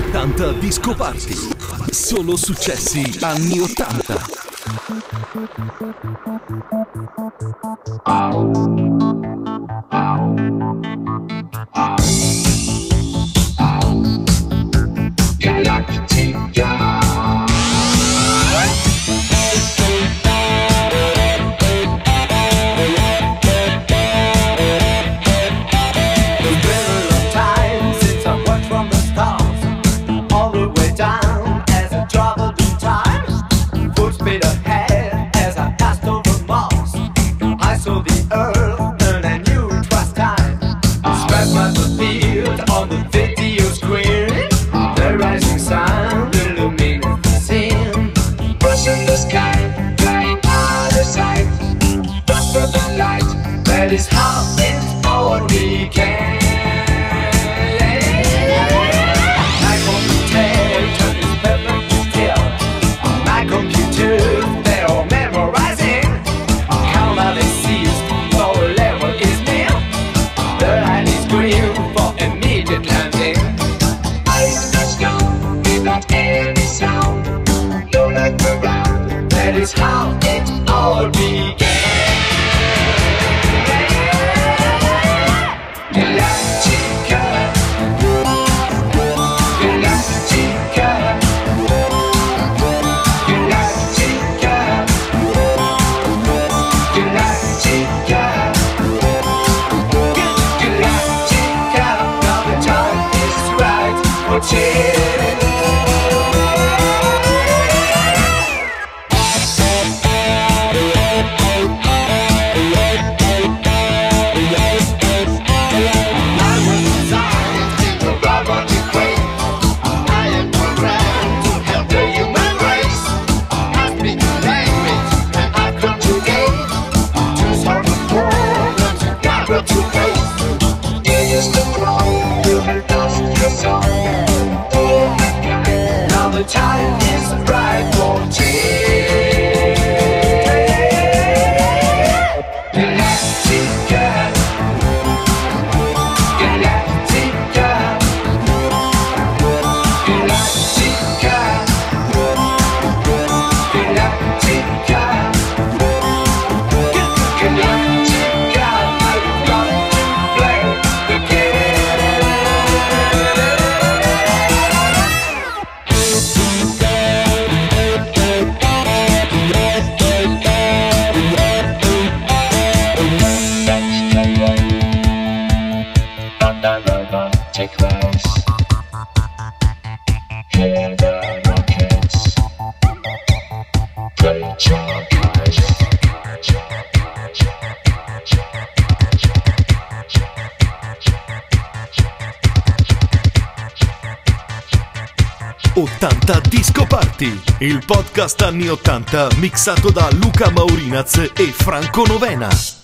80 Disco Party. Solo successi anni 80. Au. Au. Au. is how it all began. the Ottanta Disco Party, il podcast anni 80 mixato da Luca Maurinaz e Franco Novena.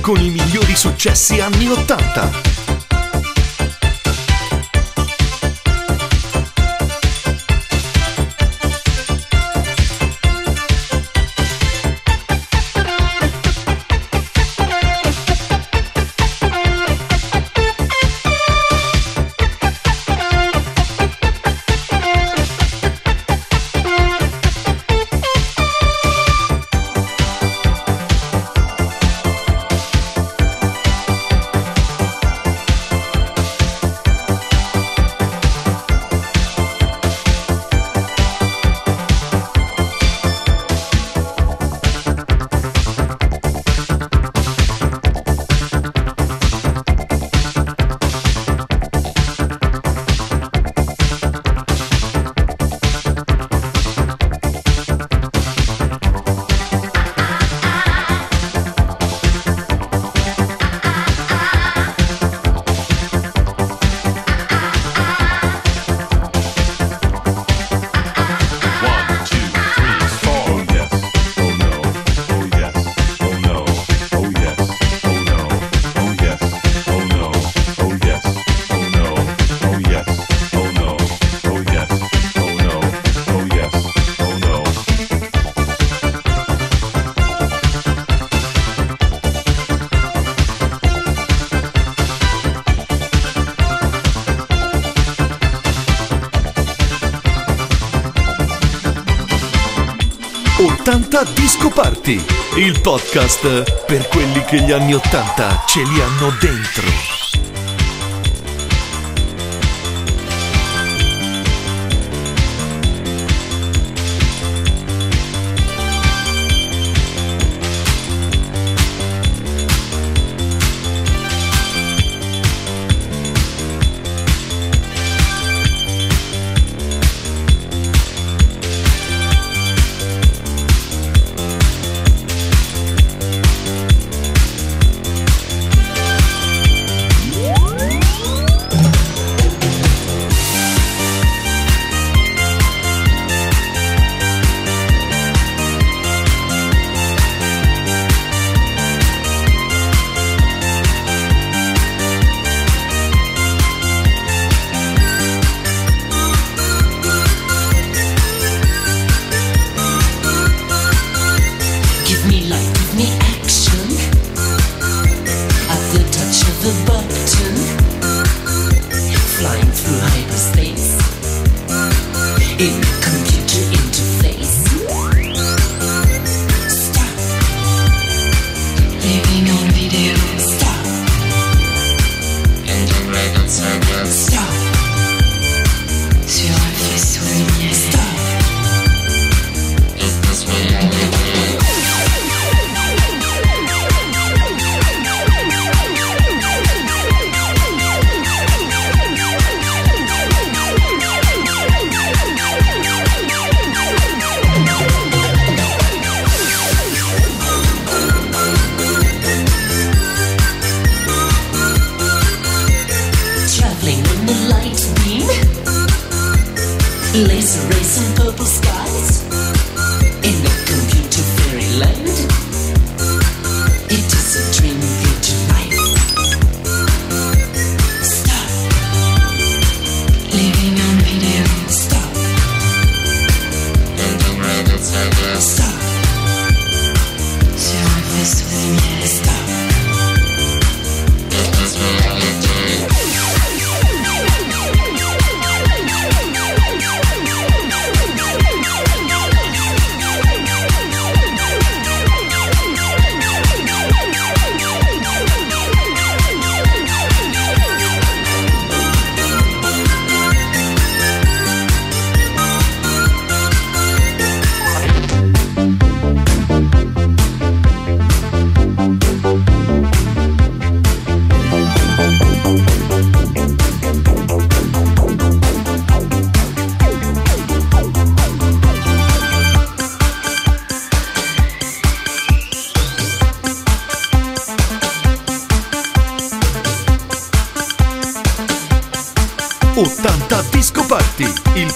Con i migliori successi anni 80. Disco Party, il podcast per quelli che gli anni 80 ce li hanno dentro.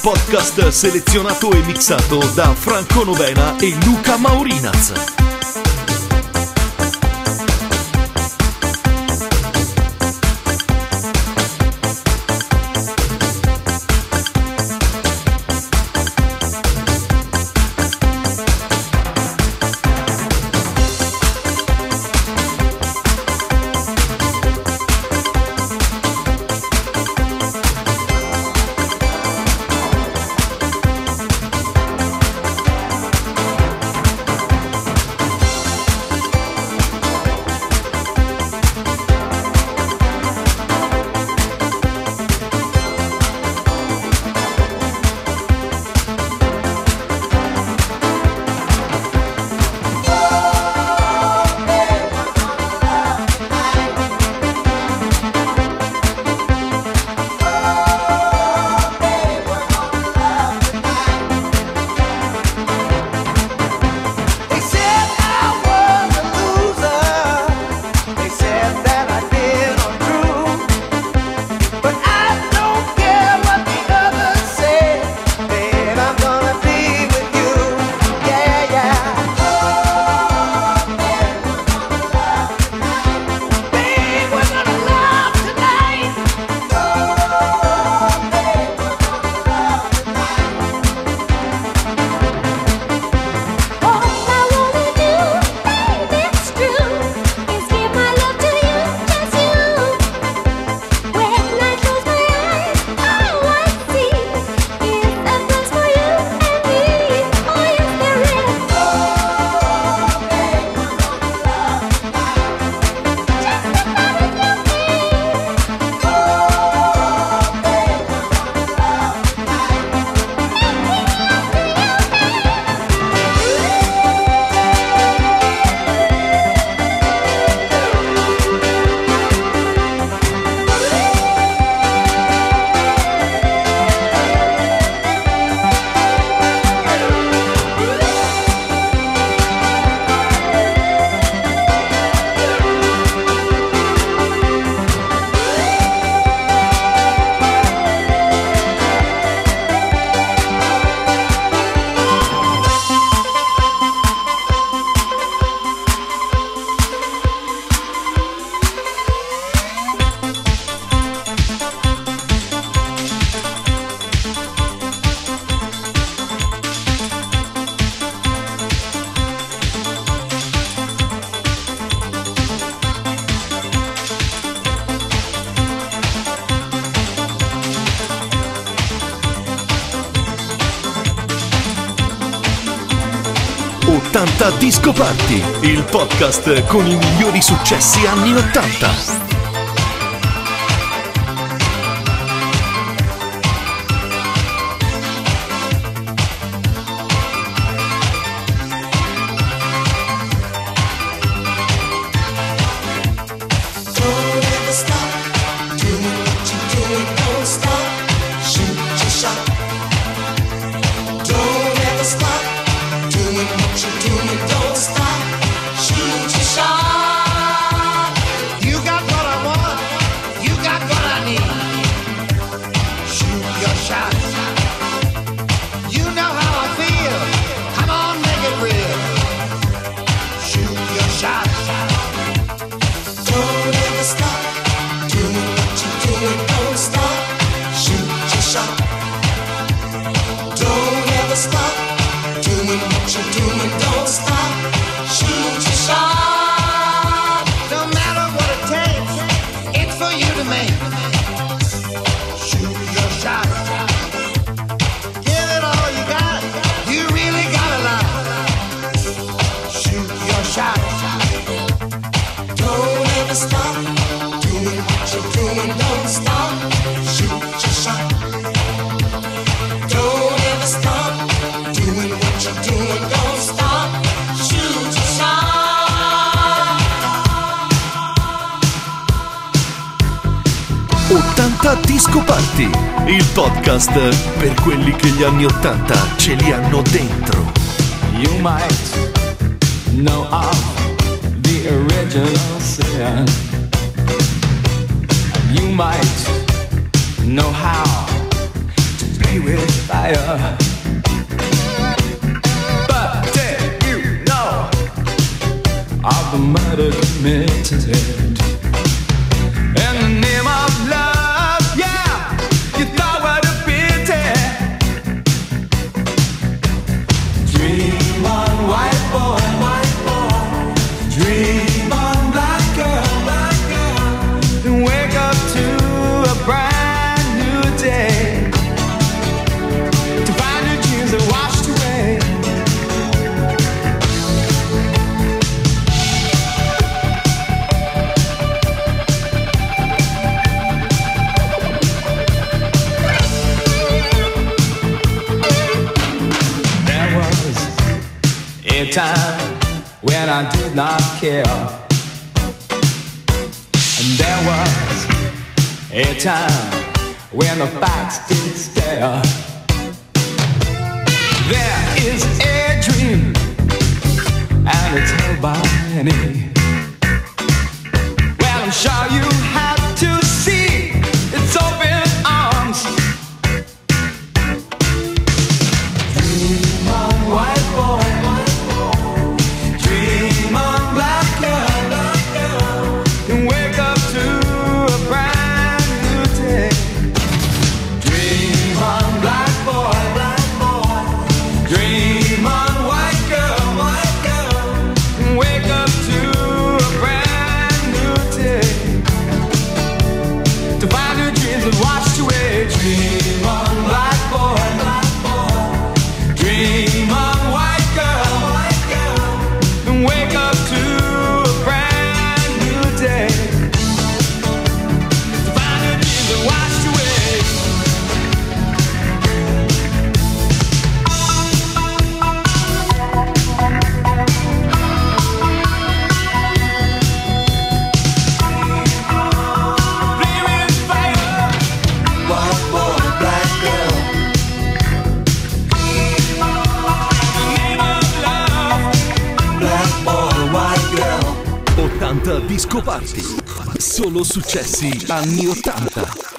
Podcast selezionato e mixato da Franco Novena e Luca Maurinaz. 80 Disco Party, il podcast con i migliori successi anni 80. Disco Party, il podcast per quelli che gli anni Ottanta ce li hanno dentro. You might know of the original sin. You might know how to play with fire. But did you know of the murder committed? here. And there was a time when the facts didn't stare. There is a dream, and it's held by many. Well, I'm sure you have to see. Party. Solo successi anni 80.